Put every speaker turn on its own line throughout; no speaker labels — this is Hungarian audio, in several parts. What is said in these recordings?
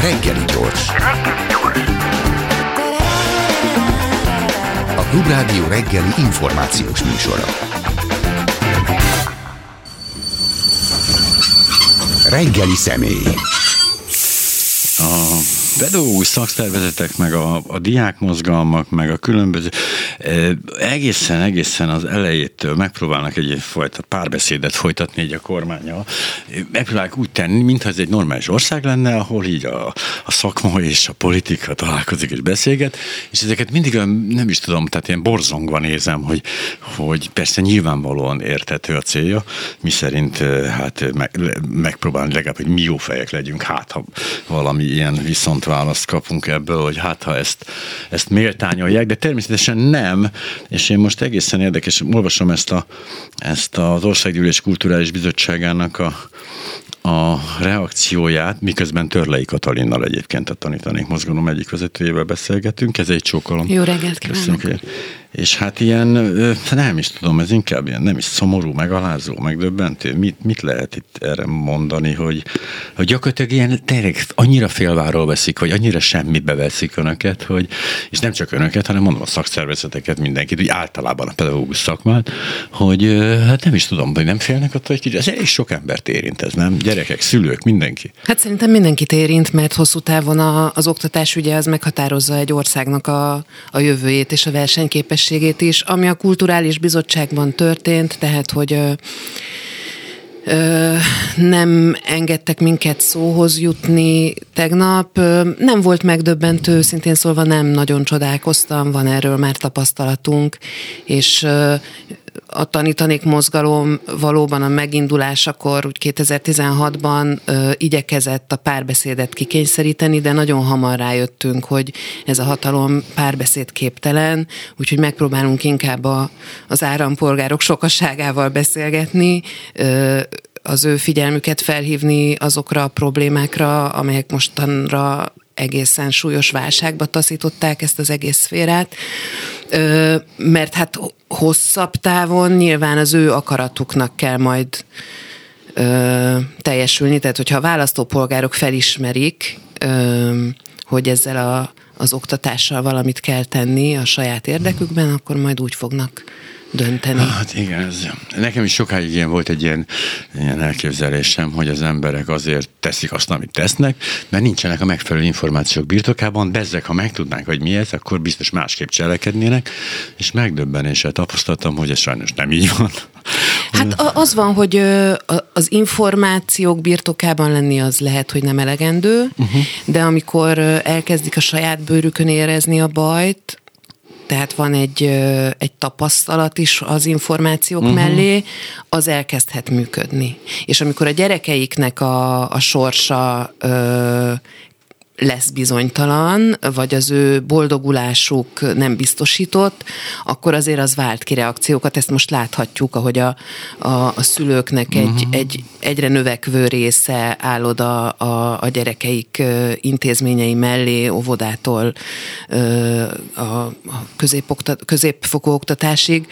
Reggeli gyors. A Klubrádió reggeli információs műsora. Reggeli személy.
A pedagógus szakszervezetek, meg a, a diákmozgalmak, meg a különböző egészen, egészen az elejétől megpróbálnak egyfajta párbeszédet folytatni egy a kormányjal. Megpróbálják úgy tenni, mintha ez egy normális ország lenne, ahol így a, a szakma és a politika találkozik és beszélget, és ezeket mindig nem is tudom, tehát ilyen borzongva nézem, hogy, hogy persze nyilvánvalóan érthető a célja, mi szerint hát meg, megpróbálni legalább, hogy mi jó fejek legyünk, hát ha valami ilyen viszont választ kapunk ebből, hogy hát ha ezt, ezt méltányolják, de természetesen nem, és én most egészen érdekes, olvasom ezt, a, ezt az Országgyűlés Kulturális Bizottságának a, a reakcióját, miközben Törlei Katalinnal egyébként a tanítanék mozgalom egyik vezetőjével beszélgetünk. Ez egy csókolom.
Jó reggelt kívánok!
És hát ilyen, nem is tudom, ez inkább ilyen nem is szomorú, megalázó, megdöbbentő. Mit, mit lehet itt erre mondani, hogy, hogy gyakorlatilag ilyen tényleg annyira félváról veszik, vagy annyira semmibe veszik önöket, hogy, és nem csak önöket, hanem mondom a szakszervezeteket, mindenkit, úgy általában a pedagógus szakmát, hogy hát nem is tudom, hogy nem félnek attól, hogy ez elég sok embert érint ez, nem? Gyerekek, szülők, mindenki.
Hát szerintem mindenkit érint, mert hosszú távon a, az oktatás ugye az meghatározza egy országnak a, a jövőjét és a versenyképességét is, ami a kulturális bizottságban történt, tehát hogy ö, ö, nem engedtek minket szóhoz jutni tegnap. Nem volt megdöbbentő, szintén szólva nem nagyon csodálkoztam, van erről már tapasztalatunk, és a tanítanék mozgalom valóban a megindulásakor, úgy 2016-ban ö, igyekezett a párbeszédet kikényszeríteni, de nagyon hamar rájöttünk, hogy ez a hatalom párbeszéd képtelen, úgyhogy megpróbálunk inkább a, az állampolgárok sokasságával beszélgetni, ö, az ő figyelmüket felhívni azokra a problémákra, amelyek mostanra egészen súlyos válságba taszították ezt az egész szférát, mert hát hosszabb távon nyilván az ő akaratuknak kell majd teljesülni, tehát hogyha a választópolgárok felismerik, hogy ezzel a, az oktatással valamit kell tenni a saját érdekükben, akkor majd úgy fognak dönteni.
Hát igen, ez, nekem is sokáig ilyen volt egy ilyen, ilyen elképzelésem, hogy az emberek azért teszik azt, amit tesznek, mert nincsenek a megfelelő információk birtokában, de ezek, ha megtudnánk, hogy mi ez, akkor biztos másképp cselekednének, és megdöbbenéssel tapasztaltam, hogy ez sajnos nem így van.
Hát az van, hogy az információk birtokában lenni az lehet, hogy nem elegendő, uh-huh. de amikor elkezdik a saját bőrükön érezni a bajt, tehát van egy, egy tapasztalat is az információk uh-huh. mellé, az elkezdhet működni. És amikor a gyerekeiknek a, a sorsa ö, lesz bizonytalan, vagy az ő boldogulásuk nem biztosított, akkor azért az vált ki reakciókat. Ezt most láthatjuk, ahogy a, a, a szülőknek egy, uh-huh. egy egyre növekvő része áll oda a, a gyerekeik intézményei mellé, óvodától a, a középoktat, középfokú oktatásig.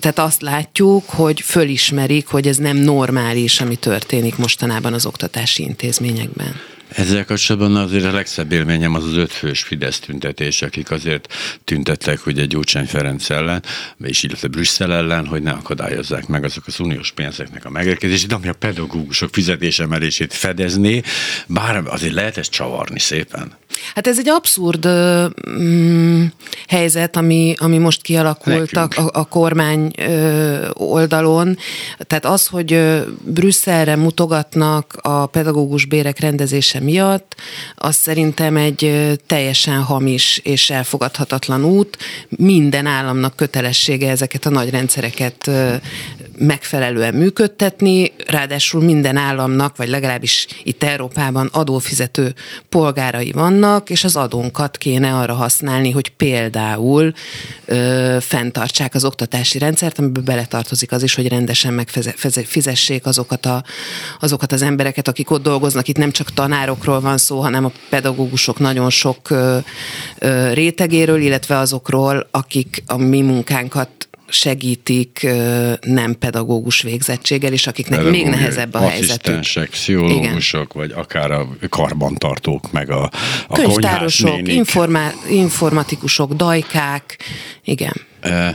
Tehát azt látjuk, hogy fölismerik, hogy ez nem normális, ami történik mostanában az oktatási intézményekben.
Ezzel kapcsolatban azért a legszebb élményem az az ötfős Fidesz tüntetés, akik azért tüntettek ugye Gyurcsány Ferenc ellen, és illetve Brüsszel ellen, hogy ne akadályozzák meg azok az uniós pénzeknek a megérkezését, ami a pedagógusok fizetésemelését fedezné, bár azért lehet ezt csavarni szépen.
Hát ez egy abszurd mm, helyzet, ami, ami most kialakult a, a, a kormány ö, oldalon. Tehát az, hogy Brüsszelre mutogatnak a pedagógus bérek rendezése miatt, az szerintem egy teljesen hamis és elfogadhatatlan út. Minden államnak kötelessége ezeket a nagy rendszereket megfelelően működtetni, ráadásul minden államnak, vagy legalábbis itt Európában adófizető polgárai vannak, és az adónkat kéne arra használni, hogy például ö, fenntartsák az oktatási rendszert, amiben beletartozik az is, hogy rendesen megfizessék azokat, a, azokat az embereket, akik ott dolgoznak. Itt nem csak tanárokról van szó, hanem a pedagógusok nagyon sok rétegéről, illetve azokról, akik a mi munkánkat segítik nem pedagógus végzettséggel, és akiknek Pedagógiai még nehezebb a helyzetük.
pszichológusok, Igen. vagy akár a karbantartók, meg a, a
Könyvtárosok, informá- informatikusok, dajkák, igen. Uh,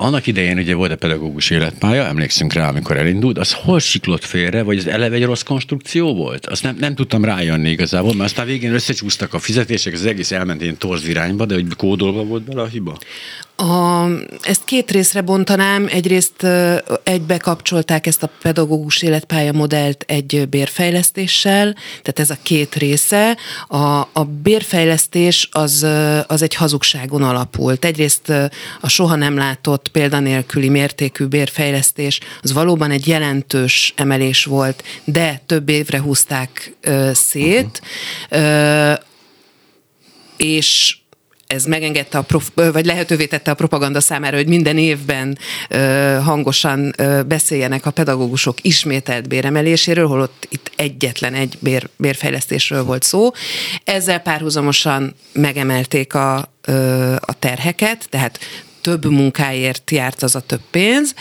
annak idején ugye volt a pedagógus életpálya, emlékszünk rá, amikor elindult, az hol siklott félre, vagy az eleve egy rossz konstrukció volt? Azt nem, nem tudtam rájönni igazából, mert aztán végén összecsúsztak a fizetések, az egész elment ilyen torz irányba, de hogy kódolva volt bele a hiba?
A, ezt két részre bontanám. Egyrészt egybe kapcsolták ezt a pedagógus életpálya modellt egy bérfejlesztéssel, tehát ez a két része. A, a bérfejlesztés az, az egy hazugságon alapult. Egyrészt a soha nem látott példanélküli mértékű bérfejlesztés az valóban egy jelentős emelés volt, de több évre húzták szét, uh-huh. és ez megengedte a prof, vagy lehetővé tette a propaganda számára, hogy minden évben ö, hangosan ö, beszéljenek a pedagógusok ismételt béremeléséről, holott itt egyetlen egy bér, bérfejlesztésről volt szó. Ezzel párhuzamosan megemelték a, ö, a terheket, tehát több munkáért járt az a több pénz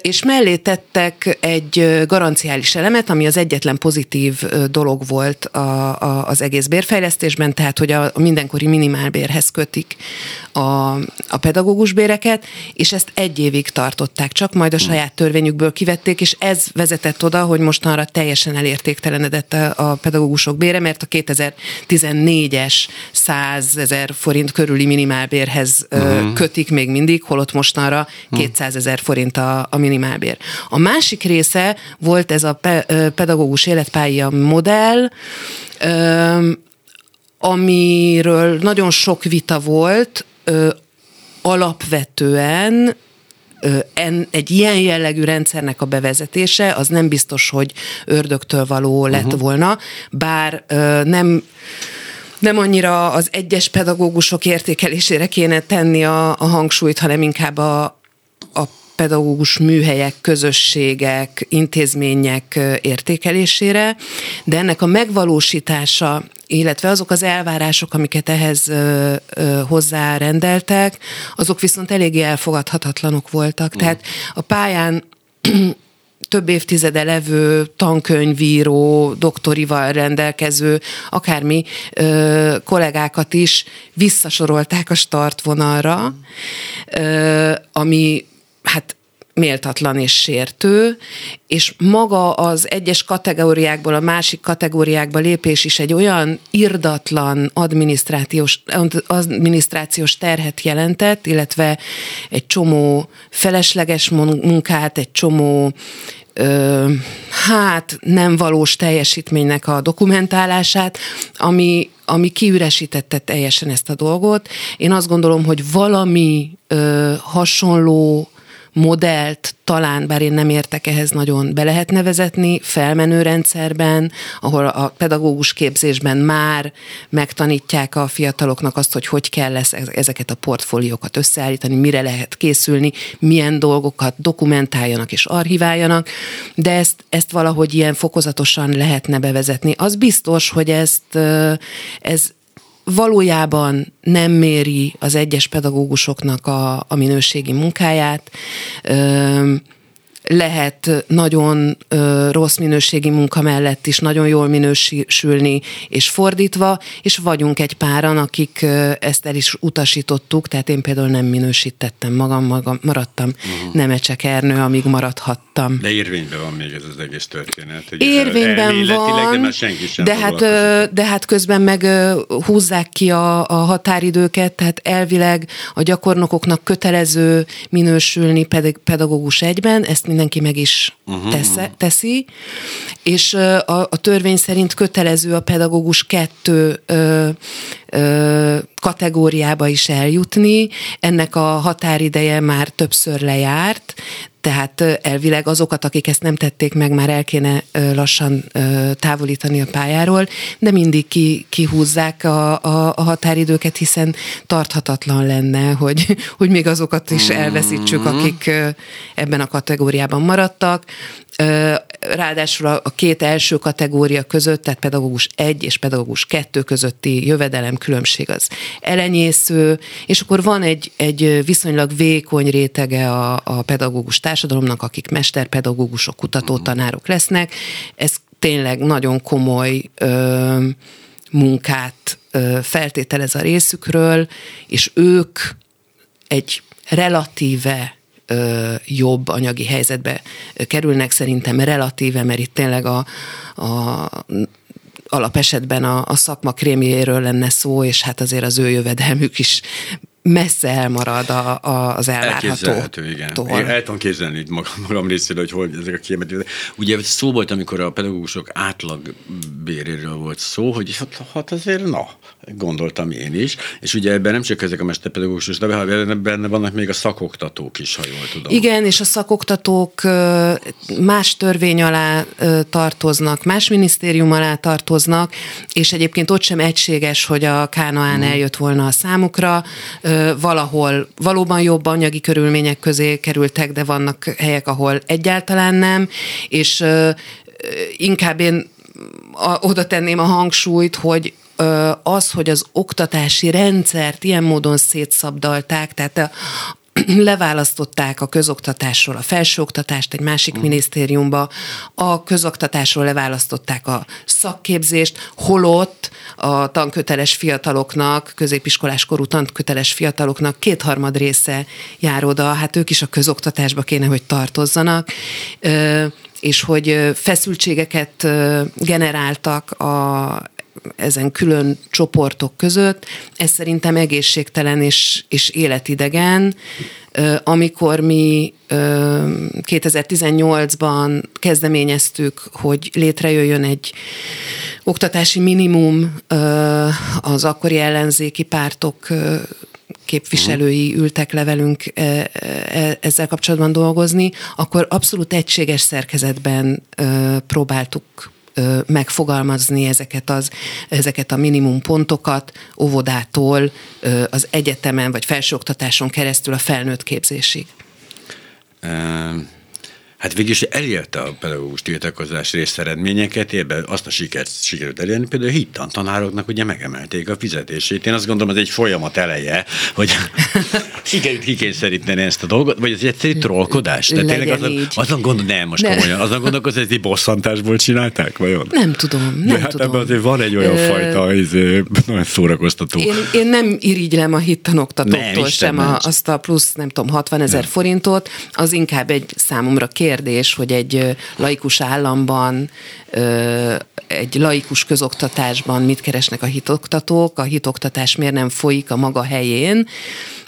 és mellé tettek egy garanciális elemet, ami az egyetlen pozitív dolog volt a, a, az egész bérfejlesztésben, tehát hogy a, a mindenkori minimálbérhez kötik a, a pedagógus béreket, és ezt egy évig tartották, csak majd a saját törvényükből kivették, és ez vezetett oda, hogy mostanra teljesen elértéktelenedett a, a pedagógusok bére, mert a 2014-es 100 ezer forint körüli minimálbérhez uh-huh. kötik még mindig, holott mostanra 200 ezer forint a a, minimálbér. A másik része volt ez a pe, pedagógus életpálya modell, amiről nagyon sok vita volt, alapvetően en, egy ilyen jellegű rendszernek a bevezetése, az nem biztos, hogy ördögtől való lett uh-huh. volna, bár nem nem annyira az egyes pedagógusok értékelésére kéne tenni a, a hangsúlyt, hanem inkább a pedagógus műhelyek, közösségek, intézmények értékelésére, de ennek a megvalósítása, illetve azok az elvárások, amiket ehhez hozzárendeltek, azok viszont eléggé elfogadhatatlanok voltak. Mm. Tehát a pályán több évtizede levő tankönyvíró, doktorival rendelkező, akármi ö, kollégákat is visszasorolták a startvonalra, ö, ami hát méltatlan és sértő, és maga az egyes kategóriákból a másik kategóriákba lépés is egy olyan irdatlan adminisztrációs, adminisztrációs terhet jelentett, illetve egy csomó felesleges munkát, egy csomó hát nem valós teljesítménynek a dokumentálását, ami, ami kiüresítette teljesen ezt a dolgot. Én azt gondolom, hogy valami ö, hasonló modellt talán, bár én nem értek ehhez nagyon, be lehetne vezetni felmenő rendszerben, ahol a pedagógus képzésben már megtanítják a fiataloknak azt, hogy hogy kell lesz ezeket a portfóliókat összeállítani, mire lehet készülni, milyen dolgokat dokumentáljanak és archiváljanak, de ezt, ezt valahogy ilyen fokozatosan lehetne bevezetni. Az biztos, hogy ezt ez valójában nem méri az egyes pedagógusoknak a, a minőségi munkáját. Ö, lehet nagyon ö, rossz minőségi munka mellett is nagyon jól minősülni, és fordítva, és vagyunk egy páran, akik ö, ezt el is utasítottuk, tehát én például nem minősítettem magam, magam maradtam uh-huh. Nemecsek Ernő, amíg maradhattam.
De érvényben van még ez az egész történet.
Hogy érvényben van, de, senki sem de, hát, ö, de hát közben meg ö, húzzák ki a, a határidőket, tehát elvileg a gyakornokoknak kötelező minősülni pedagógus egyben, ezt mindenki meg is uh-huh. tesze, teszi, és a, a törvény szerint kötelező a pedagógus kettő ö, ö, kategóriába is eljutni. Ennek a határideje már többször lejárt, tehát elvileg azokat, akik ezt nem tették meg, már el kéne lassan távolítani a pályáról, de mindig ki, kihúzzák a, a, a határidőket, hiszen tarthatatlan lenne, hogy, hogy még azokat is elveszítsük, akik ebben a kategóriában maradtak. Ráadásul a, a két első kategória között, tehát pedagógus egy és pedagógus kettő közötti jövedelem különbség az elenyésző, és akkor van egy, egy viszonylag vékony rétege a, a pedagógus társadalomnak, akik mesterpedagógusok, kutatótanárok lesznek. Ez tényleg nagyon komoly ö, munkát ö, feltételez a részükről, és ők egy relatíve jobb anyagi helyzetbe kerülnek szerintem relatíve, mert itt tényleg a, a alapesetben a, a szakma krémjéről lenne szó, és hát azért az ő jövedelmük is messze elmarad a, a, az elvárható.
Elképzelhető, igen. Én el tudom képzelni hogy magam, magam részéről, hogy hol ezek a kiemelkedők. Ugye szó volt, amikor a pedagógusok átlag béréről volt szó, hogy hát, hát azért na, gondoltam én is. És ugye ebben nem csak ezek a mesterpedagógusok, de benne vannak még a szakoktatók is, ha jól tudom.
Igen, és a szakoktatók más törvény alá tartoznak, más minisztérium alá tartoznak, és egyébként ott sem egységes, hogy a Kánaán hmm. eljött volna a számukra valahol valóban jobb anyagi körülmények közé kerültek, de vannak helyek, ahol egyáltalán nem, és inkább én oda tenném a hangsúlyt, hogy az, hogy az oktatási rendszert ilyen módon szétszabdalták, tehát leválasztották a közoktatásról a felsőoktatást egy másik mm. minisztériumba, a közoktatásról leválasztották a szakképzést, holott a tanköteles fiataloknak, középiskolás korú tanköteles fiataloknak kétharmad része jár oda, hát ők is a közoktatásba kéne, hogy tartozzanak és hogy feszültségeket generáltak a, ezen külön csoportok között, ez szerintem egészségtelen és, és életidegen. Amikor mi 2018-ban kezdeményeztük, hogy létrejöjjön egy oktatási minimum az akkori ellenzéki pártok képviselői ültek le velünk ezzel kapcsolatban dolgozni, akkor abszolút egységes szerkezetben próbáltuk megfogalmazni ezeket, az, ezeket a minimum pontokat óvodától az egyetemen vagy felsőoktatáson keresztül a felnőtt képzésig.
Hát végül is elérte a pedagógus tiltakozás részeredményeket, ebben azt a sikert sikerült elérni, például a hittan tanároknak ugye megemelték a fizetését. Én azt gondolom, ez egy folyamat eleje, hogy sikerült kikényszeríteni ezt a dolgot, vagy ez egy egyszerű trollkodás? Tehát tényleg azon, azon gondol, nem, most ne. komolyan, azon gondolok, hogy ez egy bosszantásból csinálták, vajon?
Nem tudom, nem
De hát
tudom.
ebben azért van egy olyan Ö... fajta, izé, nagyon szórakoztató.
Én, én nem irigylem a hittanoktatóktól sem a, azt a plusz, nem tudom, 60 ezer forintot, az inkább egy számomra kér kérdés, hogy egy laikus államban, egy laikus közoktatásban mit keresnek a hitoktatók, a hitoktatás miért nem folyik a maga helyén,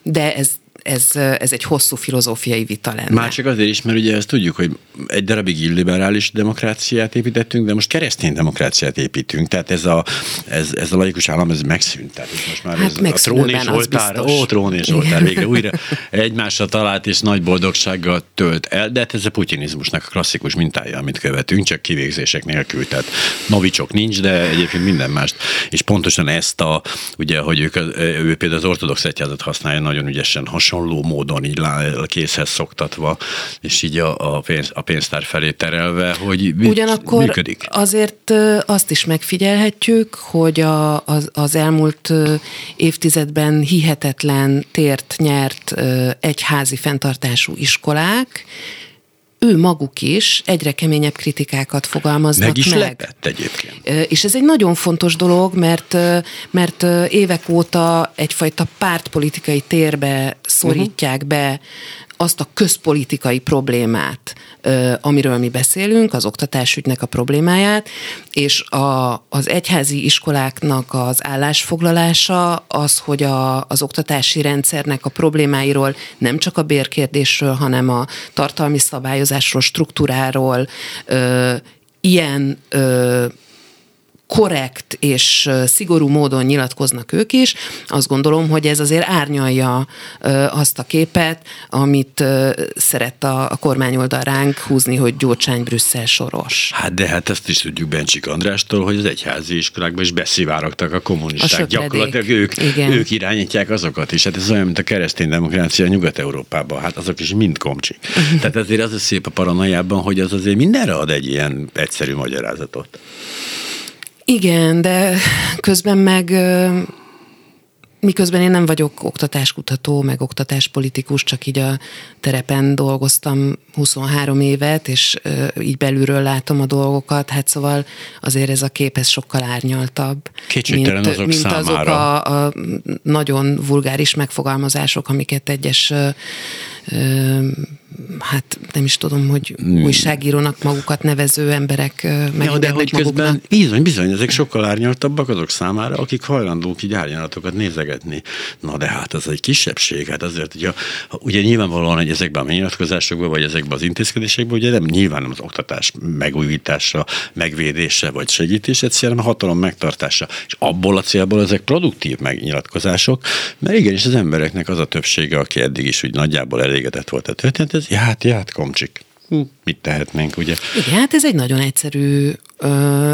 de ez ez, ez egy hosszú filozófiai vita lenne.
Már csak azért is, mert ugye ezt tudjuk, hogy egy darabig illiberális demokráciát építettünk, de most keresztény demokráciát építünk, tehát ez a, ez, ez a laikus állam, ez megszűnt. Tehát most már hát ez a trón és oltár, ó, trón és oltár, végre újra egymásra talált és nagy boldogsággal tölt el, de hát ez a putinizmusnak a klasszikus mintája, amit követünk, csak kivégzések nélkül, tehát novicsok nincs, de egyébként minden mást. És pontosan ezt a, ugye, hogy ők, ő például az ortodox egyházat használja nagyon ügyesen hasonló hasonló módon így készhez szoktatva, és így a, a, pénz, a pénztár felé terelve, hogy
Ugyanakkor
működik.
azért azt is megfigyelhetjük, hogy a, az, az elmúlt évtizedben hihetetlen tért nyert egyházi fenntartású iskolák, ő maguk is egyre keményebb kritikákat fogalmaznak meg.
Is
meg.
lepett egyébként.
És ez egy nagyon fontos dolog, mert, mert évek óta egyfajta pártpolitikai térbe szorítják be azt a közpolitikai problémát, amiről mi beszélünk, az oktatásügynek a problémáját, és a, az egyházi iskoláknak az állásfoglalása az, hogy a, az oktatási rendszernek a problémáiról nem csak a bérkérdésről, hanem a tartalmi szabályozásról, struktúráról, ilyen korrekt és szigorú módon nyilatkoznak ők is, azt gondolom, hogy ez azért árnyalja azt a képet, amit szeret a, a kormányoldal ránk húzni, hogy Gyurcsány Brüsszel soros.
Hát de hát ezt is tudjuk Bencsik Andrástól, hogy az egyházi iskolákban is beszivárogtak a kommunisták. A Gyakorlatilag ők, ők irányítják azokat is. Hát ez olyan, mint a keresztény demokrácia Nyugat-Európában. Hát azok is mind komcsik. Tehát azért az a szép a paranoiában, hogy az azért mindenre ad egy ilyen egyszerű magyarázatot.
Igen, de közben meg miközben én nem vagyok oktatáskutató, meg oktatáspolitikus, csak így a terepen dolgoztam 23 évet, és így belülről látom a dolgokat, hát szóval azért ez a kép ez sokkal árnyaltabb.
Kétségtelen azok
mint
számára.
azok a, a nagyon vulgáris megfogalmazások, amiket egyes hát nem is tudom, hogy hmm. újságírónak magukat nevező emberek meg ja,
de hogy maguknak. közben bizony, bizony, ezek sokkal árnyaltabbak azok számára, akik hajlandók így árnyalatokat nézegetni. Na de hát az egy kisebbség, hát azért ugye, ugye nyilvánvalóan, hogy ezekben a nyilatkozásokban, vagy ezekben az intézkedésekben, ugye nem nyilván nem az oktatás megújítása, megvédése, vagy segítése, egyszerűen a hatalom megtartása. És abból a célból ezek produktív megnyilatkozások, mert igenis az embereknek az a többsége, aki eddig is úgy nagyjából elégedett volt a történet, ez ját, ját, komcsik. Hm, mit tehetnénk, ugye?
Igen, hát ez egy nagyon egyszerű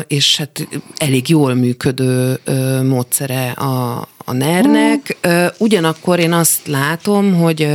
és hát elég jól működő módszere a, a NER-nek. Ugyanakkor én azt látom, hogy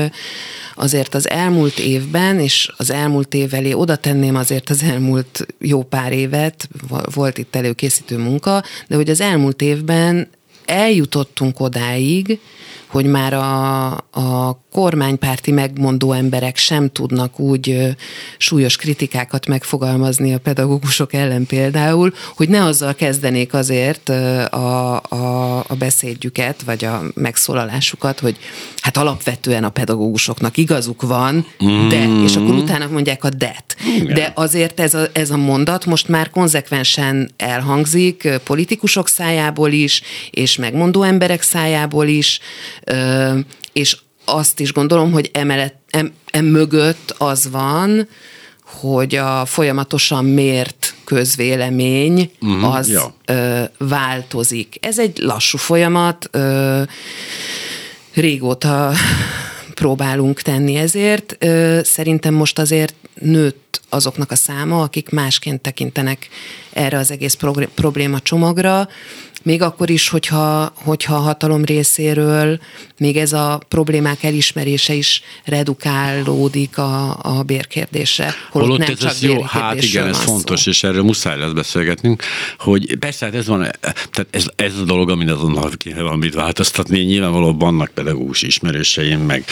azért az elmúlt évben, és az elmúlt év elé oda tenném azért az elmúlt jó pár évet, volt itt előkészítő munka, de hogy az elmúlt évben eljutottunk odáig, hogy már a, a kormánypárti megmondó emberek sem tudnak úgy súlyos kritikákat megfogalmazni a pedagógusok ellen például, hogy ne azzal kezdenék azért a, a, a beszédjüket, vagy a megszólalásukat, hogy hát alapvetően a pedagógusoknak igazuk van, de, mm. és akkor utána mondják a det. De azért ez a, ez a mondat most már konzekvensen elhangzik politikusok szájából is, és megmondó emberek szájából is, és azt is gondolom, hogy emellett, em, em mögött az van, hogy a folyamatosan mért közvélemény mm, az ja. ö, változik. Ez egy lassú folyamat, ö, régóta próbálunk tenni ezért. Ö, szerintem most azért nőtt azoknak a száma, akik másként tekintenek erre az egész probléma csomagra, még akkor is, hogyha, hogyha a hatalom részéről még ez a problémák elismerése is redukálódik a, a bérkérdésre.
Holott, Holott nem ez csak jó, hát igen, ez fontos, szó. és erről muszáj lesz beszélgetnünk, hogy persze, hát ez van, tehát ez, ez a dolog, amit azonnal kéne valamit változtatni, nyilvánvalóan vannak pedagógus ismerőseim, meg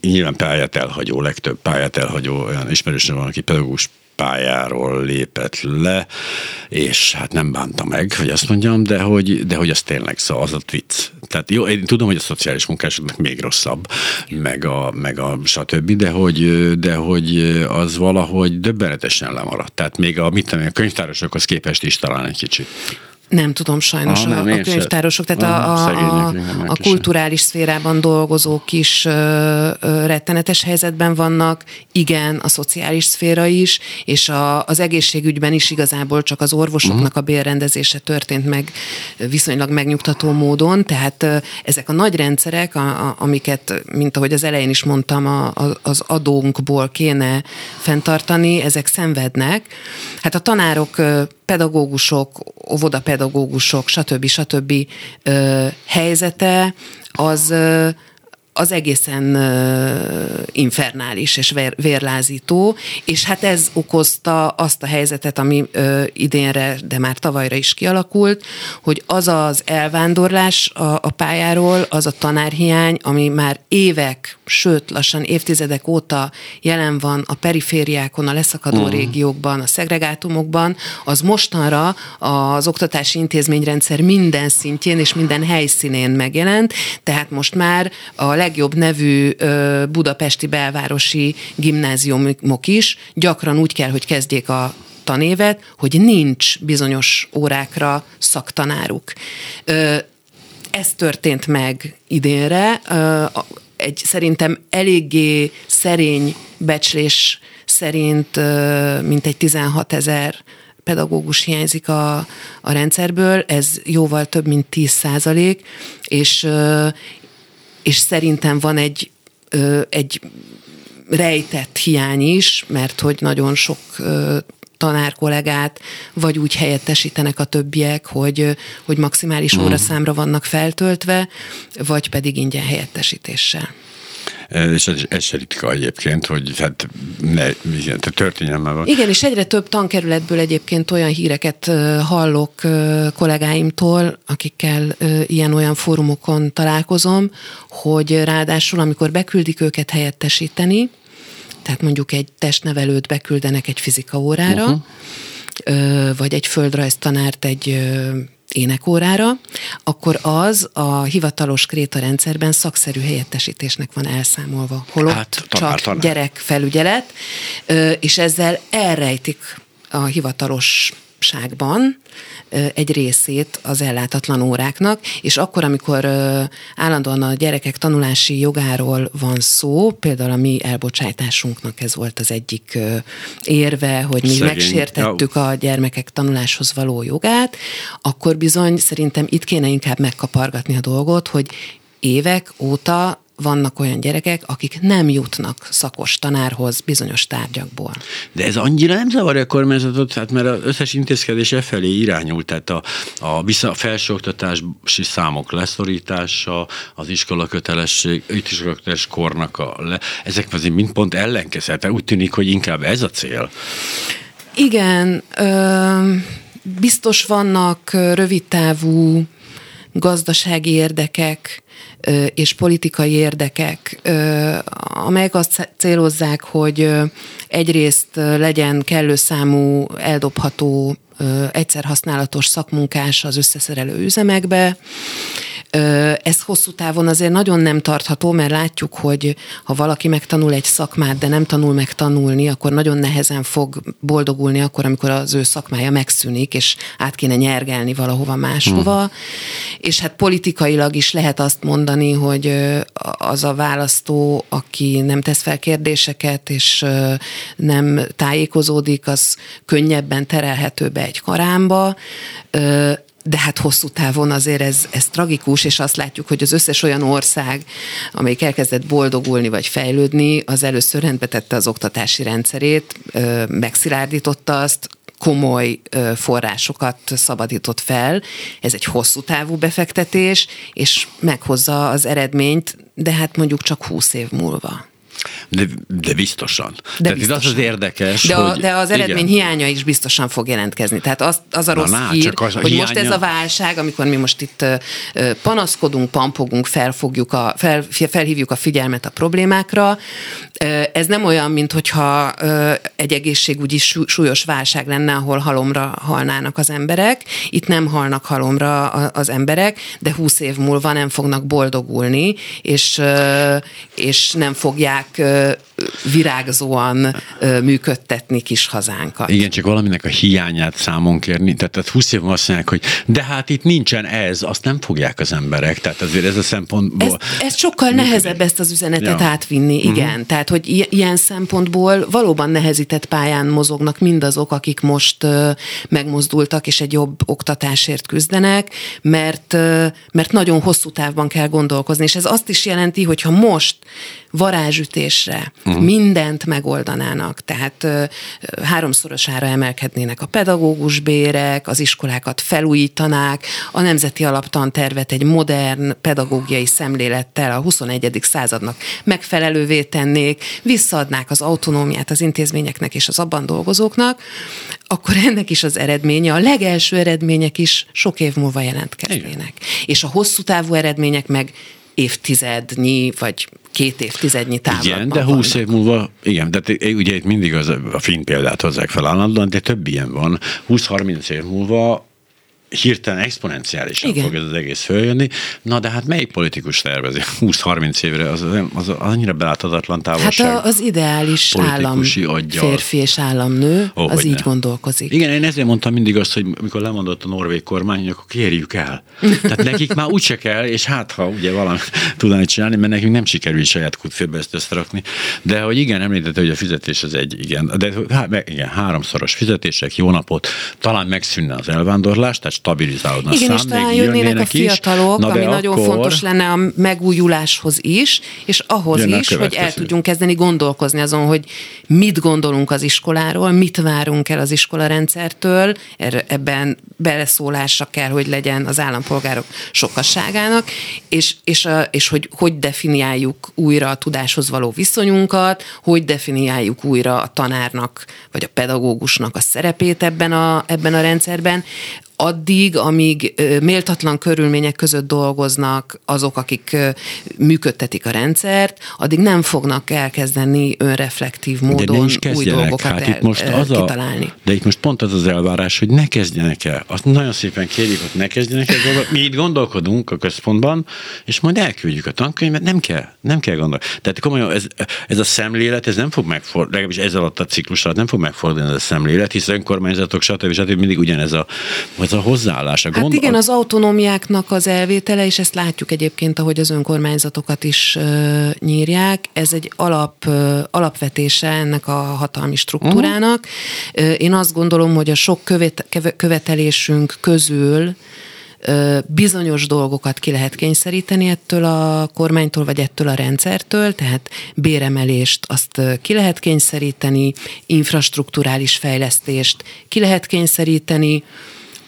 nyilván pályát elhagyó, legtöbb pályát elhagyó olyan ismerősöm van, aki pedagógus pályáról lépett le, és hát nem bánta meg, hogy azt mondjam, de hogy, de hogy az tényleg szó, az a vicc. Tehát jó, én tudom, hogy a szociális munkásoknak még rosszabb, meg a, meg a stb., de hogy, de hogy az valahogy döbbenetesen lemaradt. Tehát még a, mit tudom, a könyvtárosokhoz képest is talán egy kicsit.
Nem tudom sajnos ah, nem, a, a könyvtárosok, tehát a, a, a, a kulturális szférában dolgozók is ö, ö, rettenetes helyzetben vannak, igen, a szociális szféra is, és a, az egészségügyben is igazából csak az orvosoknak a bérrendezése történt meg viszonylag megnyugtató módon, tehát ö, ezek a nagy rendszerek, a, a, amiket, mint ahogy az elején is mondtam, a, a, az adónkból kéne fenntartani, ezek szenvednek. Hát a tanárok pedagógusok, óvodapedagógusok, stb. stb. Ö, helyzete az az egészen uh, infernális és vér, vérlázító, és hát ez okozta azt a helyzetet, ami uh, idénre, de már tavalyra is kialakult, hogy az az elvándorlás a, a pályáról, az a tanárhiány, ami már évek, sőt lassan évtizedek óta jelen van a perifériákon, a leszakadó uh-huh. régiókban, a szegregátumokban, az mostanra az oktatási intézményrendszer minden szintjén és minden helyszínén megjelent, tehát most már a leg legjobb nevű budapesti belvárosi gimnáziumok is. Gyakran úgy kell, hogy kezdjék a tanévet, hogy nincs bizonyos órákra szaktanáruk. Ez történt meg idénre, egy szerintem eléggé szerény becslés szerint mintegy 16 ezer pedagógus hiányzik a, a rendszerből, ez jóval több mint 10 százalék, és, és szerintem van egy, egy rejtett hiány is, mert hogy nagyon sok tanár kollégát, vagy úgy helyettesítenek a többiek, hogy, hogy maximális mm. óraszámra vannak feltöltve, vagy pedig ingyen helyettesítéssel.
És ez, ez se ritka egyébként, hogy hát ne, történjen már van.
Igen, és egyre több tankerületből egyébként olyan híreket hallok kollégáimtól, akikkel ilyen-olyan fórumokon találkozom, hogy ráadásul, amikor beküldik őket helyettesíteni, tehát mondjuk egy testnevelőt beküldenek egy fizika órára, uh-huh. vagy egy földrajztanárt egy énekórára, akkor az a hivatalos kréta rendszerben szakszerű helyettesítésnek van elszámolva. Holott hát, tanár, csak tanár. gyerekfelügyelet, és ezzel elrejtik a hivatalos ságban egy részét az ellátatlan óráknak, és akkor, amikor állandóan a gyerekek tanulási jogáról van szó, például a mi elbocsátásunknak ez volt az egyik érve, hogy mi Szegény. megsértettük a gyermekek tanuláshoz való jogát, akkor bizony szerintem itt kéne inkább megkapargatni a dolgot, hogy évek óta vannak olyan gyerekek, akik nem jutnak szakos tanárhoz bizonyos tárgyakból.
De ez annyira nem zavarja a kormányzatot, hát mert az összes intézkedés e felé irányult, tehát a, a vissza, felsőoktatási számok leszorítása, az iskola kötelesség, iskola köteles kornak a le, ezek azért mind pont ellenkezett. Úgy tűnik, hogy inkább ez a cél.
Igen, ö, biztos vannak rövidtávú gazdasági érdekek, és politikai érdekek, amelyek azt célozzák, hogy egyrészt legyen kellő számú eldobható egyszer használatos szakmunkás az összeszerelő üzemekbe, ez hosszú távon azért nagyon nem tartható, mert látjuk, hogy ha valaki megtanul egy szakmát, de nem tanul meg tanulni, akkor nagyon nehezen fog boldogulni akkor, amikor az ő szakmája megszűnik, és át kéne nyergelni valahova máshova. Hmm. És hát politikailag is lehet azt mondani, hogy az a választó, aki nem tesz fel kérdéseket, és nem tájékozódik, az könnyebben terelhető be egy karámba de hát hosszú távon azért ez, ez tragikus, és azt látjuk, hogy az összes olyan ország, amelyik elkezdett boldogulni vagy fejlődni, az először rendbe tette az oktatási rendszerét, megszilárdította azt, komoly forrásokat szabadított fel. Ez egy hosszú távú befektetés, és meghozza az eredményt, de hát mondjuk csak húsz év múlva.
De, de biztosan. De Tehát biztosan. az az érdekes,
de, a, hogy, de az eredmény igen. hiánya is biztosan fog jelentkezni. Tehát az, az a rossz Na, hír, az a hogy hiánya... most ez a válság, amikor mi most itt panaszkodunk, pampogunk, felfogjuk a, fel, felhívjuk a figyelmet a problémákra, ez nem olyan, mint hogyha egy egészségügyi súlyos válság lenne, ahol halomra halnának az emberek. Itt nem halnak halomra az emberek, de húsz év múlva nem fognak boldogulni, és, és nem fogják que virágzóan működtetni kis hazánkat.
Igen, csak valaminek a hiányát számon kérni. Tehát, tehát 20 év azt mondják, hogy de hát itt nincsen ez, azt nem fogják az emberek. Tehát azért ez a szempontból...
Ez, ez sokkal működik. nehezebb ezt az üzenetet ja. átvinni, mhm. igen. Uh-huh. Tehát, hogy ilyen szempontból valóban nehezített pályán mozognak mindazok, akik most megmozdultak és egy jobb oktatásért küzdenek, mert, mert nagyon hosszú távban kell gondolkozni. És ez azt is jelenti, hogy ha most varázsütésre uh-huh. mindent megoldanának, tehát ö, háromszorosára emelkednének a pedagógus bérek, az iskolákat felújítanák, a Nemzeti Alaptantervet egy modern pedagógiai szemlélettel a 21. századnak megfelelővé tennék, visszaadnák az autonómiát az intézményeknek és az abban dolgozóknak, akkor ennek is az eredménye, a legelső eredmények is sok év múlva jelentkeznének. Igen. És a hosszú távú eredmények meg évtizednyi, vagy két évtizednyi távlatban
Igen, de húsz év múlva, igen, de ugye itt mindig az, a finn példát hozzák fel állandóan, de több ilyen van. 20-30 év múlva hirtelen exponenciálisan
Igen.
fog ez az egész följönni. Na de hát melyik politikus tervezi 20-30 évre? Az, az, az annyira beláthatatlan
Hát
távolság.
a, az ideális állam
aggyal.
férfi és államnő,
Ó,
az így
ne.
gondolkozik.
Igen, én ezért mondtam mindig azt, hogy mikor lemondott a norvég kormány, hogy akkor kérjük el. Tehát nekik már úgyse kell, és hát ha ugye valami tudani csinálni, mert nekünk nem sikerül saját kutfélbe ezt összerakni. De hogy igen, említette, hogy a fizetés az egy, igen, de há, meg- igen, háromszoros fizetések, jó napot, talán megszűnne az elvándorlás, tehát stabilizálódna.
Igen, és talán jönnének a fiatalok,
Na,
ami nagyon
akkor-
fontos lenne a megújuláshoz is, és ahhoz
Jönne
is, hogy el tudjunk kezdeni gondolkozni azon, hogy mit gondolunk az iskoláról, mit várunk el az iskolarendszertől, ebben beleszólása kell, hogy legyen az állampolgárok sokasságának, és, és, a, és hogy hogy definiáljuk újra a tudáshoz való viszonyunkat, hogy definiáljuk újra a tanárnak, vagy a pedagógusnak a szerepét ebben a, ebben a rendszerben, addig, amíg méltatlan körülmények között dolgoznak azok, akik működtetik a rendszert, addig nem fognak elkezdeni önreflektív
De
módon
is
új dolgokat
hát
el,
itt most
ö,
az a,
kitalálni.
De itt most pont az az elvárás, hogy ne kezdjenek el. Azt nagyon szépen kérjük, hogy ne kezdjenek el dolgokat. Mi itt gondolkodunk a központban, és majd elküldjük a tankönyvet, nem kell, nem kell gondolni. Tehát komolyan ez, ez a szemlélet, ez nem fog megfordulni, legalábbis ez alatt a ciklus alatt nem fog megfordulni ez a szemlélet, hiszen önkormányzatok, stb. stb. mindig ugyanez a, az a hozzáállás. A
Hát
gond,
igen,
a-
az autonómiáknak az elvétele, és ezt látjuk egyébként, ahogy az önkormányzatokat is ö, nyírják, ez egy alap, ö, alapvetése ennek a hatalmi struktúrának. Uh-huh. Én azt gondolom, hogy a sok követ, követelésünk közül bizonyos dolgokat ki lehet kényszeríteni ettől a kormánytól, vagy ettől a rendszertől, tehát béremelést azt ki lehet kényszeríteni, infrastruktúrális fejlesztést ki lehet kényszeríteni,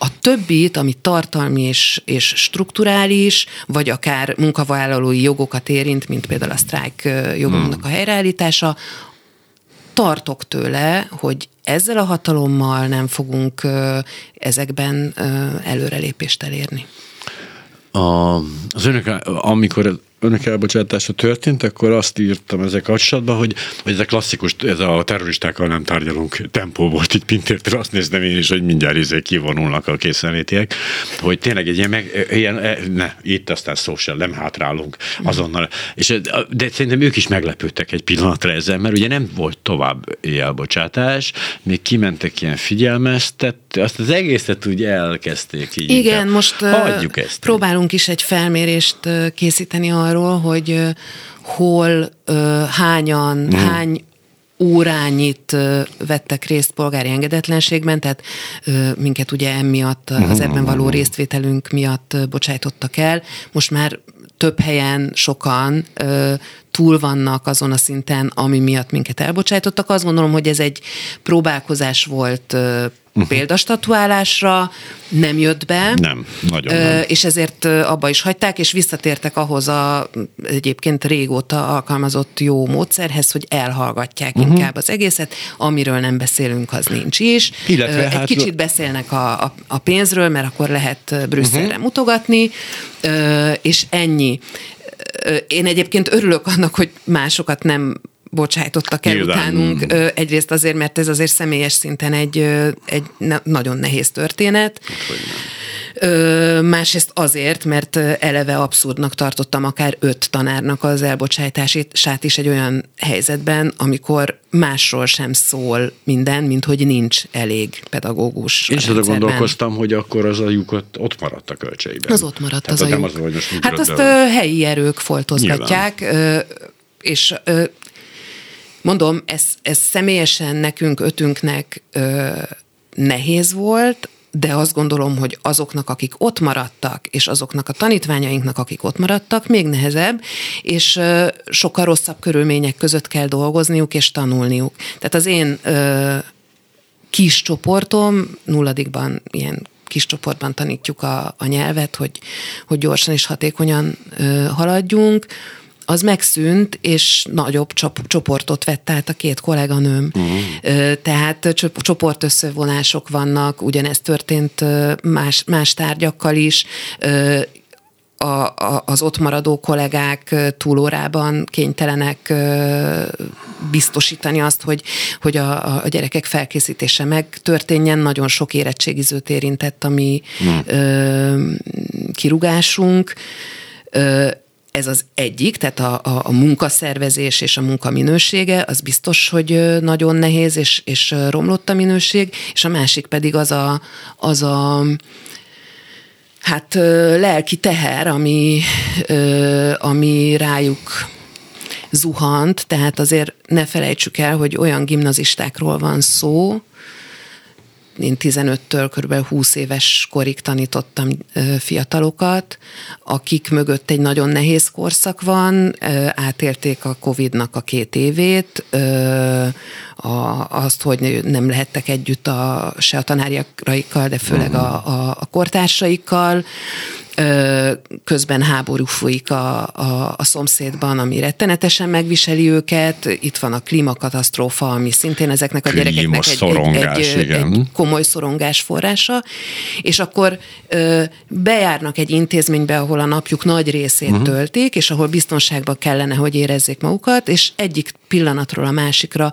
a többit, ami tartalmi és, és strukturális, vagy akár munkavállalói jogokat érint, mint például a sztrájk ö, jogunknak a helyreállítása, tartok tőle, hogy ezzel a hatalommal nem fogunk ezekben előrelépést elérni.
a, az önök, amikor önök elbocsátása történt, akkor azt írtam ezek kapcsolatban, hogy, hogy ez a klasszikus, ez a terroristákkal nem tárgyalunk tempó volt itt Pintértől, azt néztem én is, hogy mindjárt izé kivonulnak a készenlétiek, hogy tényleg egy ilyen, meg, ilyen e, ne, itt aztán szó sem, nem hátrálunk azonnal. És, ez- de szerintem ők is meglepődtek egy pillanatra ezzel, mert ugye nem volt tovább elbocsátás, még kimentek ilyen figyelmeztet, azt az egészet úgy elkezdték így.
Igen,
inkább.
most
Hagyjuk ezt.
próbálunk is egy felmérést készíteni arról, hogy hol, hányan,
Mhm.
hány órányit vettek részt polgári engedetlenségben, tehát minket ugye emiatt,
Mhm,
az ebben való résztvételünk miatt bocsájtottak el. Most már több helyen sokan túl vannak azon a szinten, ami miatt minket elbocsájtottak. Azt gondolom, hogy ez egy próbálkozás volt ö, példastatuálásra, nem jött be.
Nem, nagyon
Ö,
nem.
és ezért abba is hagyták, és visszatértek ahhoz a egyébként régóta alkalmazott jó módszerhez, hogy elhallgatják uh-huh. inkább az egészet, amiről nem beszélünk, az nincs is.
Illetve
Ö, Egy
hát-
kicsit beszélnek a, a, a pénzről, mert akkor lehet Brüsszelre uh-huh. mutogatni, ö, és ennyi. Én egyébként örülök annak, hogy másokat nem bocsájtottak el
Nyilván.
utánunk. Ö, Egyrészt azért, mert ez azért személyes szinten egy, egy nagyon nehéz történet. Ö, másrészt azért, mert eleve abszurdnak tartottam akár öt tanárnak az elbocsátását is egy olyan helyzetben, amikor másról sem szól minden, mint hogy nincs elég pedagógus. a
És azon
rendszerben.
gondolkoztam, hogy akkor az a lyukat ott maradt a költségben.
Az ott maradt
Tehát
az a
nem
lyuk.
az, hogy most
Hát azt ö, helyi erők foltozgatják, ö, és mondom, ez, ez személyesen nekünk, ötünknek nehéz volt, de azt gondolom, hogy azoknak, akik ott maradtak, és azoknak a tanítványainknak, akik ott maradtak, még nehezebb, és sokkal rosszabb körülmények között kell dolgozniuk és tanulniuk. Tehát az én kis csoportom, nulladikban ilyen kis csoportban tanítjuk a, a nyelvet, hogy, hogy gyorsan és hatékonyan ö, haladjunk, az megszűnt, és nagyobb csop- csoportot vett át a két kolléganőm. Uh-huh. Tehát csop- csoportösszevonások vannak, ugyanezt történt más, más tárgyakkal is. A, a, az ott maradó kollégák túlórában kénytelenek biztosítani azt, hogy, hogy a, a gyerekek felkészítése megtörténjen. Nagyon sok érettségizőt érintett a mi ö, kirugásunk. Ö, ez az egyik, tehát a, a, a munkaszervezés és a munkaminősége, az biztos, hogy nagyon nehéz, és, és romlott a minőség, és a másik pedig az a, az a hát lelki teher, ami, ami rájuk zuhant, tehát azért ne felejtsük el, hogy olyan gimnazistákról van szó, én 15-től kb. 20 éves korig tanítottam fiatalokat, akik mögött egy nagyon nehéz korszak van, átélték a Covid-nak a két évét, azt, hogy nem lehettek együtt a, se a tanárjaikkal, de főleg a, a, a kortársaikkal, közben háború folyik a, a, a szomszédban, ami rettenetesen megviseli őket, itt van a klímakatasztrófa, ami szintén ezeknek a gyerekeknek egy, egy, egy, egy komoly szorongás forrása, és akkor ö, bejárnak egy intézménybe, ahol a napjuk nagy részét uh-huh. töltik, és ahol biztonságban kellene, hogy érezzék magukat, és egyik pillanatról a másikra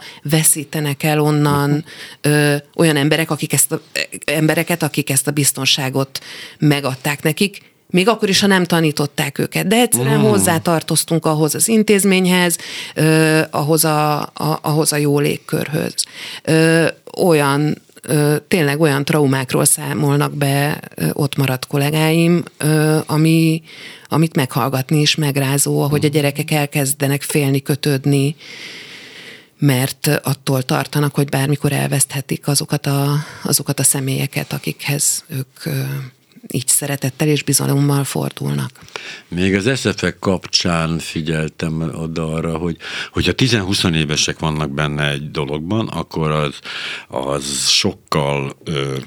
veszítenek el onnan ö, olyan emberek, akik ezt a, embereket, akik ezt a biztonságot megadták nekik, még akkor is, ha nem tanították őket, de egyszerűen mm. hozzátartoztunk ahhoz az intézményhez, ö, ahhoz, a, a, ahhoz a jó légkörhöz. Ö, olyan tényleg olyan traumákról számolnak be ott maradt kollégáim, ami, amit meghallgatni is megrázó, ahogy a gyerekek elkezdenek félni, kötődni, mert attól tartanak, hogy bármikor elveszthetik azokat a, azokat a személyeket, akikhez ők így szeretettel és bizalommal fordulnak.
Még az SZFek kapcsán figyeltem oda arra, hogy hogyha 10-20 évesek vannak benne egy dologban, akkor az, az sokkal ö,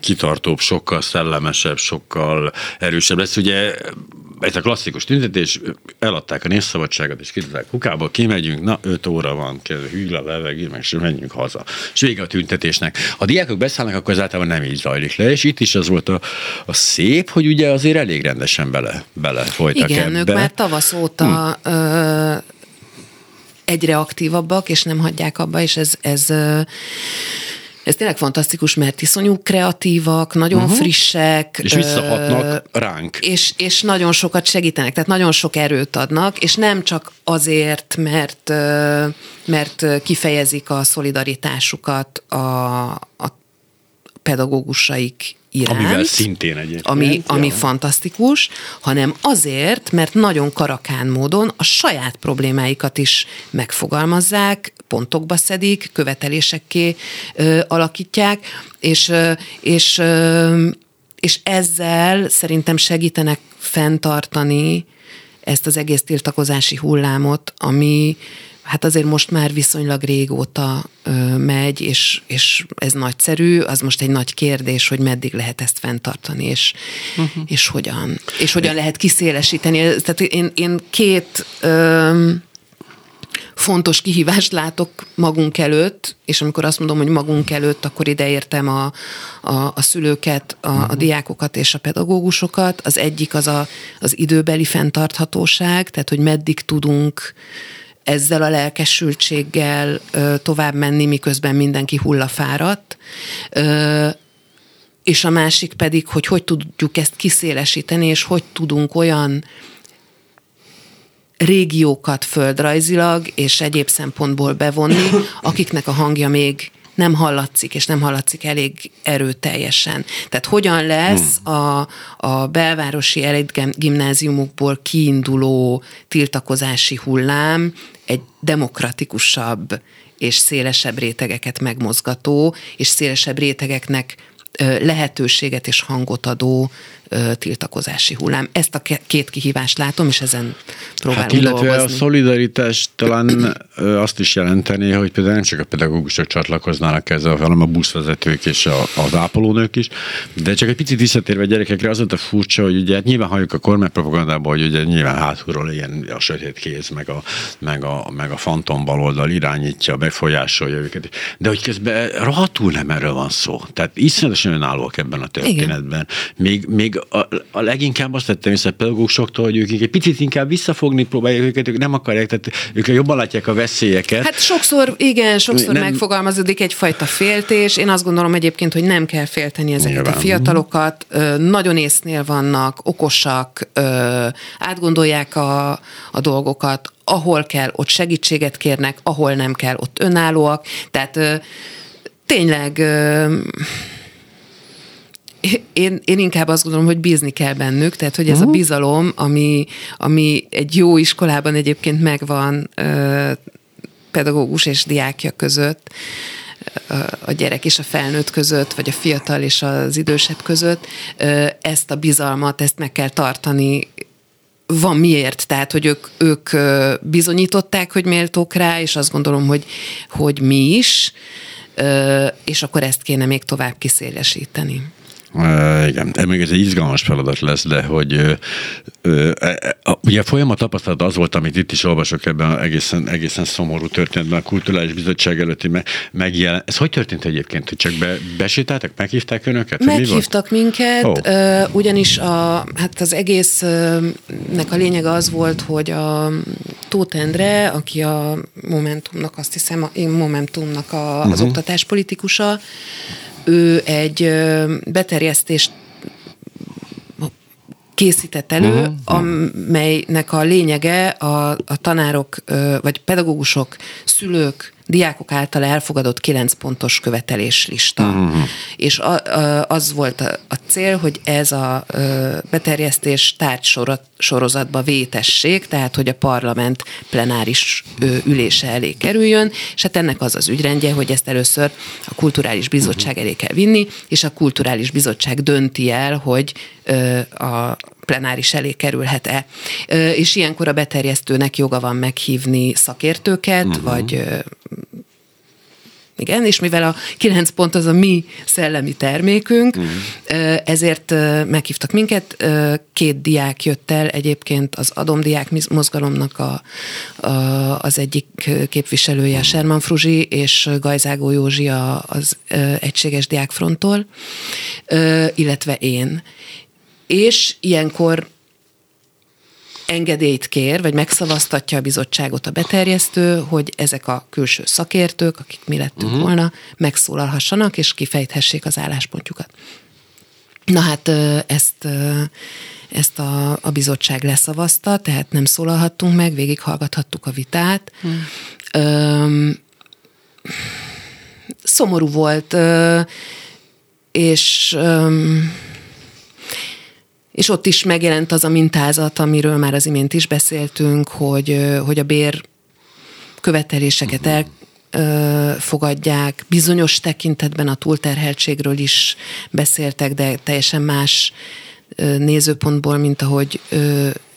kitartóbb, sokkal szellemesebb, sokkal erősebb lesz. Ugye ez a klasszikus tüntetés, eladták a népszabadságot, és kidobták kukába, kimegyünk, na, 5 óra van, hűl a levegő, meg és menjünk haza. És vége a tüntetésnek. Ha a diákok beszállnak, akkor ez általában nem így zajlik le, és itt is az volt a, a szép, hogy ugye azért elég rendesen bele, bele folytak
Igen,
ebbe.
ők már tavasz óta hm. ö, egyre aktívabbak, és nem hagyják abba, és ez, ez ö, ez tényleg fantasztikus, mert iszonyú kreatívak, nagyon uh-huh. frissek.
És visszahatnak ö, ránk.
És, és nagyon sokat segítenek, tehát nagyon sok erőt adnak, és nem csak azért, mert, mert kifejezik a szolidaritásukat a, a pedagógusaik iránt.
Amivel szintén egyébként.
Ami, ami ja. fantasztikus, hanem azért, mert nagyon karakán módon a saját problémáikat is megfogalmazzák, pontokba szedik, követelésekké ö, alakítják, és, ö, és, ö, és ezzel szerintem segítenek fenntartani ezt az egész tiltakozási hullámot, ami hát azért most már viszonylag régóta ö, megy, és, és ez nagyszerű, az most egy nagy kérdés, hogy meddig lehet ezt fenntartani, és, uh-huh. és hogyan. És hogyan lehet kiszélesíteni. Tehát én, én két ö, fontos kihívást látok magunk előtt, és amikor azt mondom, hogy magunk előtt, akkor ide értem a, a, a szülőket, a, a mhm. diákokat és a pedagógusokat. Az egyik az a, az időbeli fenntarthatóság, tehát hogy meddig tudunk ezzel a lelkesültséggel tovább menni, miközben mindenki hullafáradt. És a másik pedig, hogy hogy tudjuk ezt kiszélesíteni, és hogy tudunk olyan régiókat földrajzilag és egyéb szempontból bevonni, akiknek a hangja még nem hallatszik, és nem hallatszik elég erőteljesen. Tehát hogyan lesz hmm. a, a belvárosi elit gimnáziumokból kiinduló tiltakozási hullám egy demokratikusabb és szélesebb rétegeket megmozgató, és szélesebb rétegeknek lehetőséget és hangot adó tiltakozási hullám. Ezt a két kihívást látom, és ezen próbálom hát illetve dolgozni.
a szolidaritás talán azt is jelenteni, hogy például nem csak a pedagógusok csatlakoznának ezzel, hanem a buszvezetők és a, az ápolónők is. De csak egy picit visszatérve a gyerekekre, az volt a furcsa, hogy ugye hát nyilván halljuk a kormánypropagandából, hogy ugye nyilván hátulról ilyen a sötét kéz, meg a, meg a, meg a fantom baloldal irányítja, befolyásolja őket. De hogy közben rohadtul nem erről van szó. Tehát iszonyatosan önállóak ebben a történetben. Még, még a, a, leginkább azt tettem észre a pedagógusoktól, hogy ők egy picit inkább visszafogni próbálják őket, ők nem akarják, tehát ők jobban látják a veszélyeket.
Hát sokszor, igen, sokszor nem... megfogalmazódik egyfajta féltés. Én azt gondolom egyébként, hogy nem kell félteni ezeket Nyilván. a fiatalokat. Nagyon észnél vannak, okosak, átgondolják a, a dolgokat, ahol kell, ott segítséget kérnek, ahol nem kell, ott önállóak. Tehát tényleg én, én inkább azt gondolom, hogy bízni kell bennük, tehát hogy ez uh-huh. a mhm. bizalom, ami, ami egy jó iskolában egyébként megvan pedagógus és diákja között, a gyerek és a felnőtt között, vagy a fiatal és az idősebb között, ezt a bizalmat, ezt meg kell tartani van miért, tehát hogy ők, ők bizonyították, hogy méltók rá, és azt gondolom, hogy, hogy mi is, és akkor ezt kéne még tovább kiszélesíteni.
Uh, igen, ez még ez egy izgalmas feladat lesz, de hogy uh, uh, ugye a folyamat tapasztalat az volt, amit itt is olvasok ebben egészen, egészen szomorú történetben, a Kulturális Bizottság előtti me, megjelen. Ez hogy történt egyébként, hogy csak be, besétáltak, meghívták önöket?
Meghívtak mi minket, oh. ugyanis a, hát az egésznek a lényege az volt, hogy a Tóth Endre, aki a Momentumnak, azt hiszem, a Momentumnak a, az uh-huh. oktatáspolitikusa, ő egy beterjesztést készített elő, uh-huh. amelynek a lényege a, a tanárok, vagy pedagógusok, szülők, diákok által elfogadott 9 pontos követeléslista. Uh-huh. És a, a, az volt a, a cél, hogy ez a beterjesztés tárgy sorozatba vétesség, tehát hogy a parlament plenáris ülése elé kerüljön, és hát ennek az az ügyrendje, hogy ezt először a kulturális bizottság elé kell vinni, és a kulturális bizottság dönti el, hogy a plenáris elé kerülhet-e. És ilyenkor a beterjesztőnek joga van meghívni szakértőket, uh-huh. vagy igen, és mivel a kilenc pont az a mi szellemi termékünk, uh-huh. ezért meghívtak minket. Két diák jött el, egyébként az Adomdiák mozgalomnak a, a, az egyik képviselője, uh-huh. Sherman Fruzsi, és Gajzágó Józsi az Egységes Diákfronttól, illetve én és ilyenkor engedélyt kér, vagy megszavaztatja a bizottságot a beterjesztő, hogy ezek a külső szakértők, akik mi lettünk uh-huh. volna, megszólalhassanak, és kifejthessék az álláspontjukat. Na hát ezt, ezt a, a bizottság leszavazta, tehát nem szólalhattunk meg, végighallgathattuk a vitát. Hmm. Öm, szomorú volt, és öm, és ott is megjelent az a mintázat, amiről már az imént is beszéltünk, hogy, hogy a bér követeléseket el, fogadják. Bizonyos tekintetben a túlterheltségről is beszéltek, de teljesen más nézőpontból, mint ahogy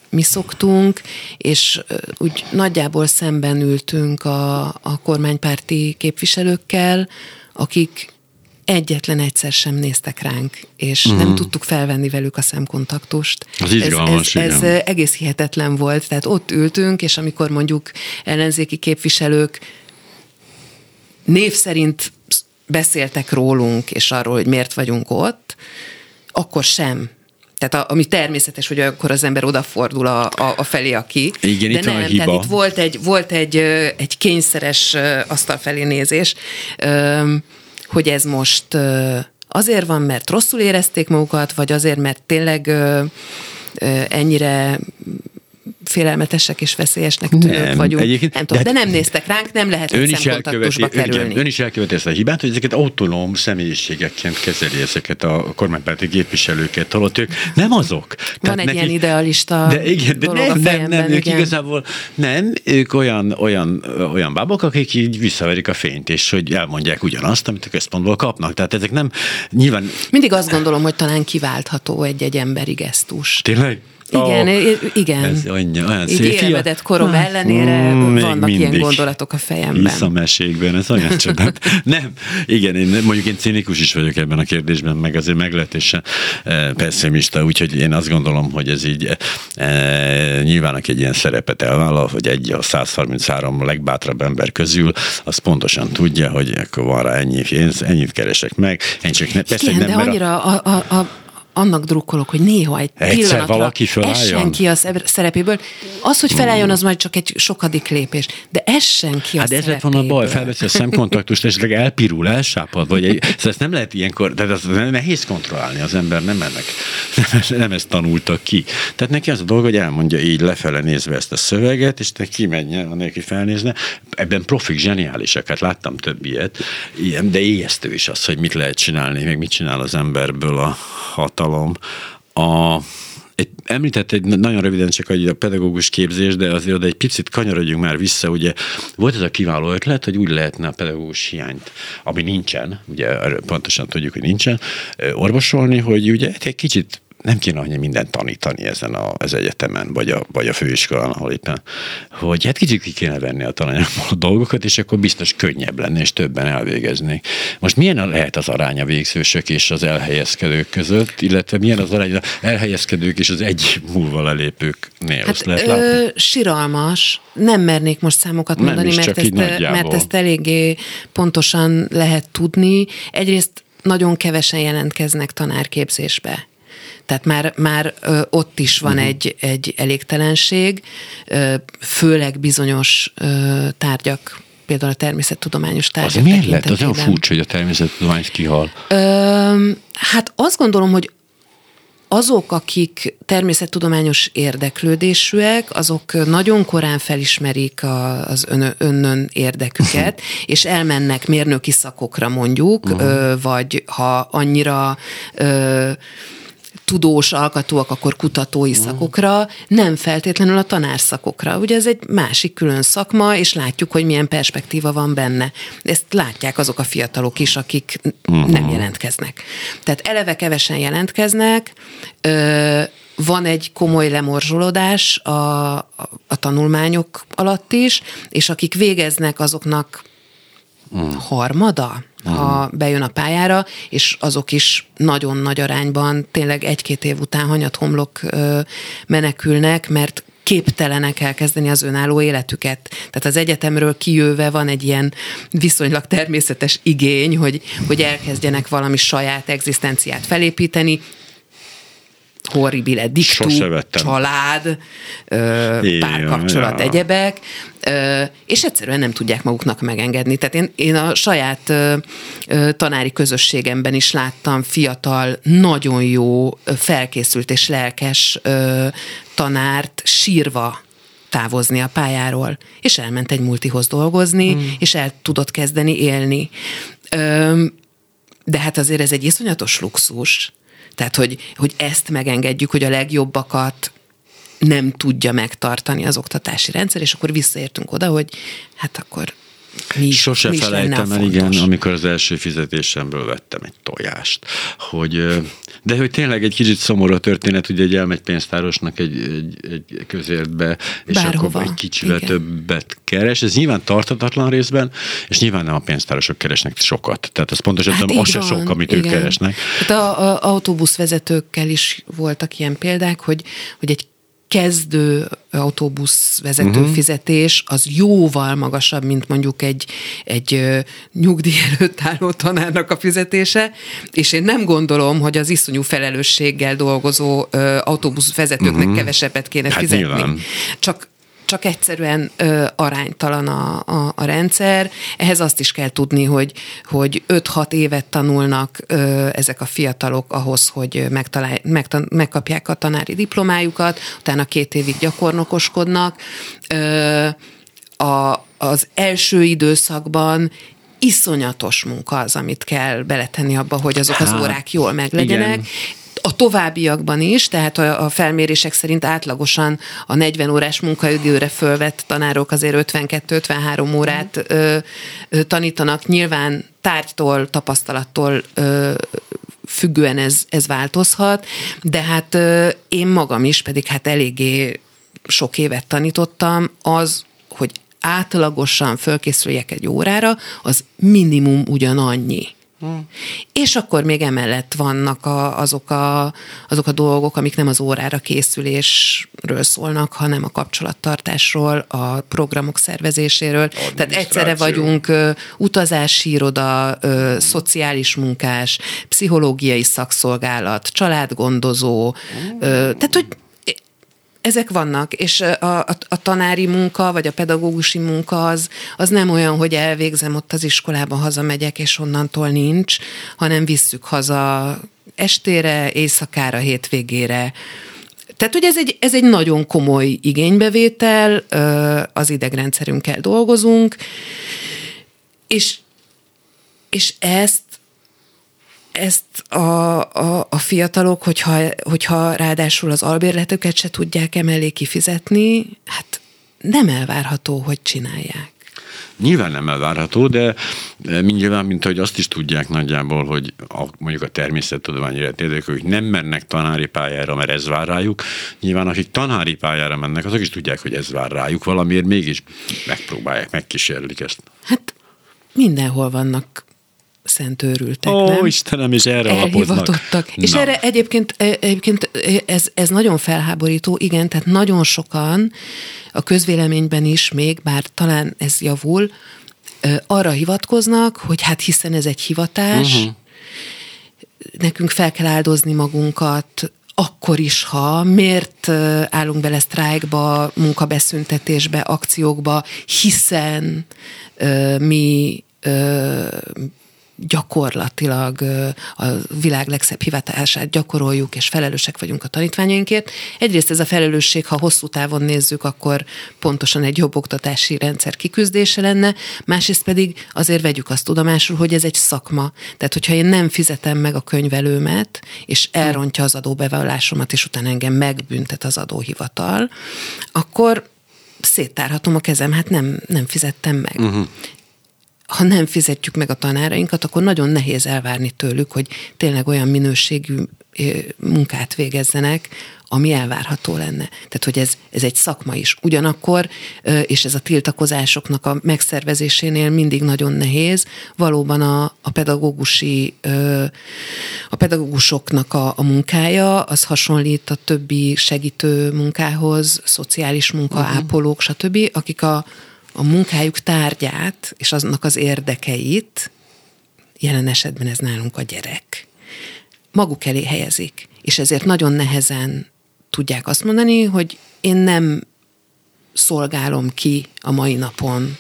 mi szoktunk, és úgy nagyjából szemben ültünk a, a kormánypárti képviselőkkel, akik egyetlen egyszer sem néztek ránk, és uh-huh. nem tudtuk felvenni velük a szemkontaktust.
Az izgalmas,
ez, ez, ez egész hihetetlen volt, tehát ott ültünk, és amikor mondjuk ellenzéki képviselők név szerint beszéltek rólunk, és arról, hogy miért vagyunk ott, akkor sem tehát a, ami természetes, hogy akkor az ember odafordul a, a, a felé, aki.
Igen,
de
itt
nem,
a hiba.
tehát itt volt egy, volt egy, egy kényszeres asztal felé nézés hogy ez most azért van, mert rosszul érezték magukat, vagy azért, mert tényleg ennyire félelmetesek és veszélyesnek tűnők nem, vagyunk. Egyébként, nem tudom, de, de nem néztek ránk, nem lehet ön is elköveti, kerülni.
Ön, ön is elköveti ezt a hibát, hogy ezeket autonóm személyiségekként kezeli ezeket a kormánypárti képviselőket, holott ők nem azok.
Van Tehát egy neki, ilyen idealista
de igen, de nem, nem, nem, ők igen. igazából nem, ők olyan, olyan, olyan bábok, akik így visszaverik a fényt, és hogy elmondják ugyanazt, amit a központból kapnak. Tehát ezek nem nyilván...
Mindig azt gondolom, hogy talán kiváltható egy-egy emberi gesztus.
Tényleg?
Igen,
Ó,
igen.
Ez olyan, olyan
Így
szép.
Élvedett korom
Hát,
ellenére
mm,
vannak ilyen
mindig.
gondolatok a fejemben.
Visszamesékben, ez olyan csodát. Nem, igen, én mondjuk én cinikus is vagyok ebben a kérdésben, meg azért meglehetősen eh, pessimista, úgyhogy én azt gondolom, hogy ez így eh, nyilván egy ilyen szerepet elvállal, hogy egy a 133 legbátrabb ember közül, az pontosan tudja, hogy akkor van rá ennyi pénz, ennyit keresek meg, én csak ne, persze,
Igen,
nem,
de
mert a-
annyira a, a, a, annak drukkolok, hogy néha egy
Egyszer
pillanatra
valaki
essen ki a szerepéből. Az, hogy felálljon, az majd csak egy sokadik lépés, de essen ki a
Hát ez lett volna a baj,
szerepéből.
felveszi a szemkontaktust, esetleg elpirul, elsápad, vagy egy, szóval ezt nem lehet ilyenkor, de az nehéz kontrollálni, az ember nem ennek, nem, nem ezt tanulta ki. Tehát neki az a dolga, hogy elmondja így lefele nézve ezt a szöveget, és te kimenjen, anélkül felnézne. Ebben profik zseniálisak, hát láttam több ilyet, ilyen, de ijesztő is az, hogy mit lehet csinálni, meg mit csinál az emberből a hatalom. A, egy, említett egy nagyon röviden csak a pedagógus képzés, de azért oda egy picit kanyarodjunk már vissza, ugye volt ez a kiváló ötlet, hogy úgy lehetne a pedagógus hiányt, ami nincsen, ugye pontosan tudjuk, hogy nincsen, orvosolni, hogy ugye egy kicsit nem kéne annyi mindent tanítani ezen a, az egyetemen, vagy a, vagy a főiskolán, ahol éppen, hogy hát kicsit ki kéne venni a tananyagból a dolgokat, és akkor biztos könnyebb lenne, és többen elvégeznék. Most milyen lehet az arány a végzősök és az elhelyezkedők között, illetve milyen az arány az elhelyezkedők és az egy múlva lelépőknél? Hát, lehet látni?
ö, siralmas. Nem mernék most számokat
Nem
mondani, mert, ezt, mert ezt eléggé pontosan lehet tudni. Egyrészt nagyon kevesen jelentkeznek tanárképzésbe. Tehát már, már ott is van uh-huh. egy, egy elégtelenség, főleg bizonyos tárgyak, például a természettudományos
Az
tárgyak
miért lett? Az olyan furcsa, hogy a természettudomány kihal.
Ö, hát azt gondolom, hogy azok, akik természettudományos érdeklődésűek, azok nagyon korán felismerik a, az ön, önnön érdeküket, és elmennek mérnöki szakokra mondjuk, ö, vagy ha annyira ö, tudós alkatóak, akkor kutatói szakokra, nem feltétlenül a tanárszakokra. Ugye ez egy másik külön szakma, és látjuk, hogy milyen perspektíva van benne. Ezt látják azok a fiatalok is, akik uh-huh. nem jelentkeznek. Tehát eleve kevesen jelentkeznek, ö, van egy komoly lemorzsolódás a, a, a tanulmányok alatt is, és akik végeznek, azoknak harmada, ha bejön a pályára, és azok is nagyon nagy arányban tényleg egy-két év után hanyathomlok ö, menekülnek, mert képtelenek elkezdeni az önálló életüket. Tehát az egyetemről kijöve van egy ilyen viszonylag természetes igény, hogy, hogy elkezdjenek valami saját egzisztenciát felépíteni, horribile, diktu,
Sose vettem.
család, ö, párkapcsolat,
ja.
egyebek, ö, és egyszerűen nem tudják maguknak megengedni. Tehát én, én a saját ö, ö, tanári közösségemben is láttam fiatal, nagyon jó, felkészült és lelkes ö, tanárt sírva távozni a pályáról, és elment egy multihoz dolgozni, mm. és el tudott kezdeni élni. Ö, de hát azért ez egy iszonyatos luxus. Tehát, hogy, hogy ezt megengedjük, hogy a legjobbakat nem tudja megtartani az oktatási rendszer, és akkor visszaértünk oda, hogy hát akkor mi,
Sose
mi
felejtem el, igen, amikor az első fizetésemből vettem egy tojást. Hogy, de hogy tényleg egy kicsit szomorú a történet, ugye egy elmegy pénztárosnak egy, egy, egy közértbe, és
Bárhova,
akkor egy kicsivel
igen.
többet keres. Ez nyilván tartatatlan részben, és nyilván nem a pénztárosok keresnek sokat. Tehát az pontosan hát tudom, az se sok, amit
igen.
ők keresnek.
Hát a, a autóbuszvezetőkkel is voltak ilyen példák, hogy, hogy egy kezdő autóbuszvezető
Mhm.
uh-huh. fizetés az jóval magasabb, mint mondjuk egy, egy nyugdíj előtt álló tanárnak a fizetése, és én nem gondolom, hogy az iszonyú felelősséggel dolgozó autóbuszvezetőknek uh-huh. kevesebbet kéne
Hát
fizetni.
nyilván.
Csak csak egyszerűen ö, aránytalan a, a, a rendszer. Ehhez azt is kell tudni, hogy, hogy 5-6 évet tanulnak ö, ezek a fiatalok ahhoz, hogy megtalálj, megtan, megkapják a tanári diplomájukat, utána két évig gyakornokoskodnak. Ö, a, az első időszakban iszonyatos munka az, amit kell beletenni abba, hogy azok az
Hát,
órák jól meglegyenek.
igen.
A továbbiakban is, tehát a, a felmérések szerint átlagosan a 40 órás munkaidőre fölvett tanárok azért 52-53 órát ö, ö, tanítanak. Nyilván tárgytól, tapasztalattól ö, függően ez, ez változhat, de hát én magam is, pedig hát eléggé sok évet tanítottam, az, hogy átlagosan fölkészüljek egy órára, az minimum ugyanannyi. Hmm. És akkor még emellett vannak a, azok, a, azok a dolgok, amik nem az órára készülésről szólnak, hanem a kapcsolattartásról, a programok szervezéséről. Tehát egyszerre vagyunk ö, utazási iroda, ö, hmm. szociális munkás, pszichológiai szakszolgálat, családgondozó, ö, tehát hogy ezek vannak, és a, a, a tanári munka, vagy a pedagógusi munka az, az nem olyan, hogy elvégzem ott az iskolában, hazamegyek, és onnantól nincs, hanem visszük haza estére, éjszakára, hétvégére. Tehát, hogy ez egy, ez egy nagyon komoly igénybevétel, az idegrendszerünkkel dolgozunk, és, és ezt ezt a, a, a fiatalok, hogyha, hogyha ráadásul az albérletüket se tudják emellé kifizetni, hát nem elvárható, hogy csinálják.
Nyilván nem elvárható, de mindjárt, mint hogy azt is tudják nagyjából, hogy a, mondjuk a természettudományi értékek, hogy nem mennek tanári pályára, mert ez vár rájuk. Nyilván akik tanári pályára mennek, azok is tudják, hogy ez vár rájuk, valamiért mégis megpróbálják, megkísérlik ezt.
Hát mindenhol vannak szentőrültek,
Ó,
nem?
Istenem, és erre
alapoznak. És Na. erre egyébként, e, egyébként ez, ez nagyon felháborító, igen, tehát nagyon sokan a közvéleményben is még, bár talán ez javul, arra hivatkoznak, hogy hát hiszen ez egy hivatás, uh-huh. nekünk fel kell áldozni magunkat, akkor is, ha miért állunk bele sztrájkba, munkabeszüntetésbe, akciókba, hiszen mi gyakorlatilag a világ legszebb hivatását gyakoroljuk, és felelősek vagyunk a tanítványainkért. Egyrészt ez a felelősség, ha hosszú távon nézzük, akkor pontosan egy jobb oktatási rendszer kiküzdése lenne, másrészt pedig azért vegyük azt tudomásul, hogy ez egy szakma. Tehát, hogyha én nem fizetem meg a könyvelőmet, és elrontja az adóbevallásomat, és utána engem megbüntet az adóhivatal, akkor széttárhatom a kezem, hát nem, nem fizettem meg. Uh-huh ha nem fizetjük meg a tanárainkat, akkor nagyon nehéz elvárni tőlük, hogy tényleg olyan minőségű munkát végezzenek, ami elvárható lenne. Tehát, hogy ez, ez egy szakma is. Ugyanakkor, és ez a tiltakozásoknak a megszervezésénél mindig nagyon nehéz, valóban a, a pedagógusi, a pedagógusoknak a, a munkája, az hasonlít a többi segítő munkához, szociális munka, uh-huh. ápolók, stb., akik a, a munkájuk tárgyát és aznak az érdekeit, jelen esetben ez nálunk a gyerek, maguk elé helyezik. És ezért nagyon nehezen tudják azt mondani, hogy én nem szolgálom ki a mai napon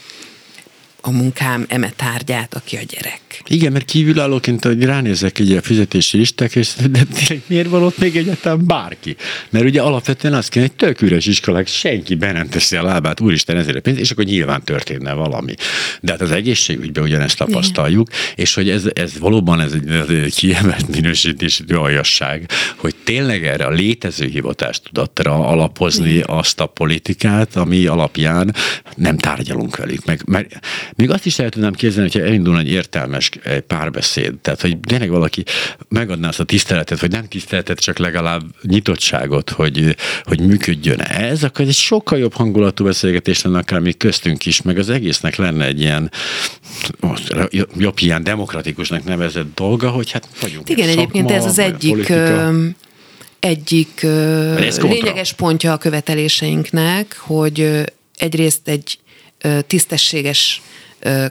a munkám eme tárgyát, aki a gyerek.
Igen, mert kívülállóként, hogy ránézek egy a fizetési listák, és de tényleg miért van ott még egyáltalán bárki? Mert ugye alapvetően az kéne, egy tök üres iskolák, senki be nem teszi a lábát, úristen ezért a pénz, és akkor nyilván történne valami. De hát az egészségügyben ugyanezt tapasztaljuk, Igen. és hogy ez, ez valóban ez egy, ez egy kiemelt minősítésű aljasság, hogy tényleg erre a létező hivatástudatra alapozni Igen. azt a politikát, ami alapján nem tárgyalunk velük. Meg, mert még azt is el tudnám képzelni, hogyha elindulna egy értelmes párbeszéd. Tehát, hogy tényleg valaki megadná azt a tiszteletet, vagy nem tiszteletet, csak legalább nyitottságot, hogy, hogy működjön ez, akkor egy sokkal jobb hangulatú beszélgetés lenne akár még köztünk is, meg az egésznek lenne egy ilyen jobb ilyen demokratikusnak nevezett dolga, hogy hát vagyunk.
Igen, szakma, egyébként ez az egyik egyik lényeges pontja a követeléseinknek, hogy egyrészt egy tisztességes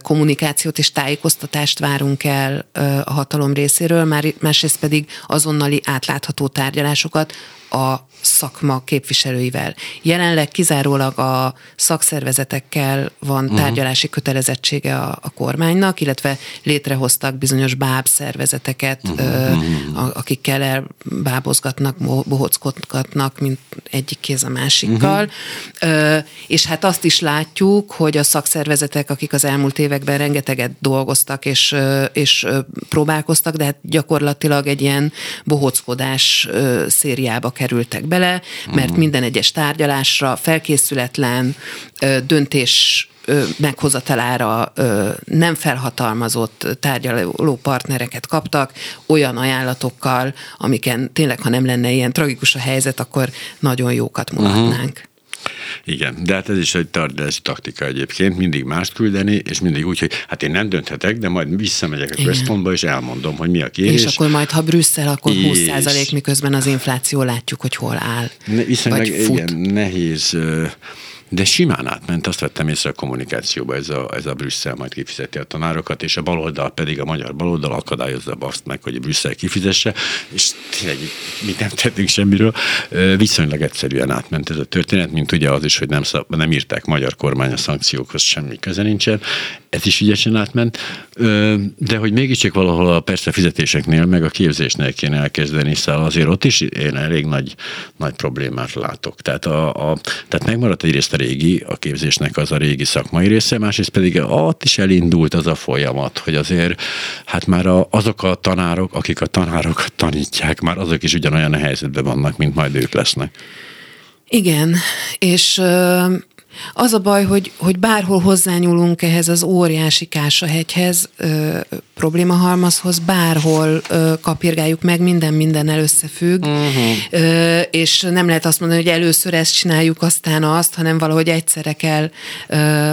kommunikációt és tájékoztatást várunk el a hatalom részéről, másrészt pedig azonnali átlátható tárgyalásokat a szakma képviselőivel. Jelenleg kizárólag a szakszervezetekkel van uh-huh. tárgyalási kötelezettsége a, a kormánynak, illetve létrehoztak bizonyos báb szervezeteket, uh-huh. ö, akikkel elbábozgatnak, bohockodgatnak, mint egyik kéz a másikkal. Uh-huh. Ö, és hát azt is látjuk, hogy a szakszervezetek, akik az elmúlt években rengeteget dolgoztak és, és próbálkoztak, de hát gyakorlatilag egy ilyen bohockodás szériába kerültek be bele, mert mm. minden egyes tárgyalásra felkészületlen, döntés meghozatalára nem felhatalmazott tárgyaló partnereket kaptak, olyan ajánlatokkal, amiken tényleg, ha nem lenne ilyen tragikus a helyzet, akkor nagyon jókat mulatnánk. Uh-huh.
Igen, de hát ez is egy tárgyalási taktika egyébként, mindig mást küldeni, és mindig úgy, hogy hát én nem dönthetek, de majd visszamegyek a központba, és elmondom, hogy mi a kérés.
És akkor majd, ha Brüsszel, akkor és... 20 százalék, miközben az infláció látjuk, hogy hol áll.
Ne, viszonylag igen, nehéz de simán átment, azt vettem észre a kommunikációba, ez a, ez a Brüsszel majd kifizeti a tanárokat, és a baloldal pedig a magyar baloldal akadályozza azt meg, hogy a Brüsszel kifizesse, és tényleg mi nem tettünk semmiről. Viszonylag egyszerűen átment ez a történet, mint ugye az is, hogy nem, szab, nem írták magyar kormány a szankciókhoz, semmi köze nincsen. Ez is ügyesen átment, de hogy mégiscsak valahol a persze fizetéseknél, meg a képzésnél kéne elkezdeni, szóval azért ott is én elég nagy, nagy problémát látok. Tehát, a, a, tehát megmaradt egyrészt a régi, a képzésnek az a régi szakmai része, másrészt pedig ott is elindult az a folyamat, hogy azért hát már a, azok a tanárok, akik a tanárokat tanítják, már azok is ugyanolyan helyzetben vannak, mint majd ők lesznek.
Igen, és az a baj, hogy, hogy bárhol hozzányúlunk ehhez az óriási kásahegyhez, ö, problémahalmazhoz, bárhol ö, kapirgáljuk meg, minden mindennel összefügg, uh-huh. ö, és nem lehet azt mondani, hogy először ezt csináljuk, aztán azt, hanem valahogy egyszerre kell ö,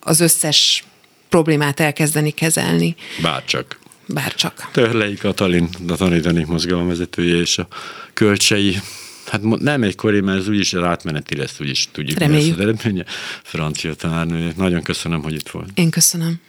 az összes problémát elkezdeni kezelni.
Bárcsak.
Bárcsak.
Törlei Katalin, a tanítani mozgalomvezetője és a kölcsei Hát nem egykori, mert ez úgyis átmeneti lesz, úgyis tudjuk.
Reméljük.
Mi lesz az eredménye. Francia tanárnő. Nagyon köszönöm, hogy itt volt.
Én köszönöm.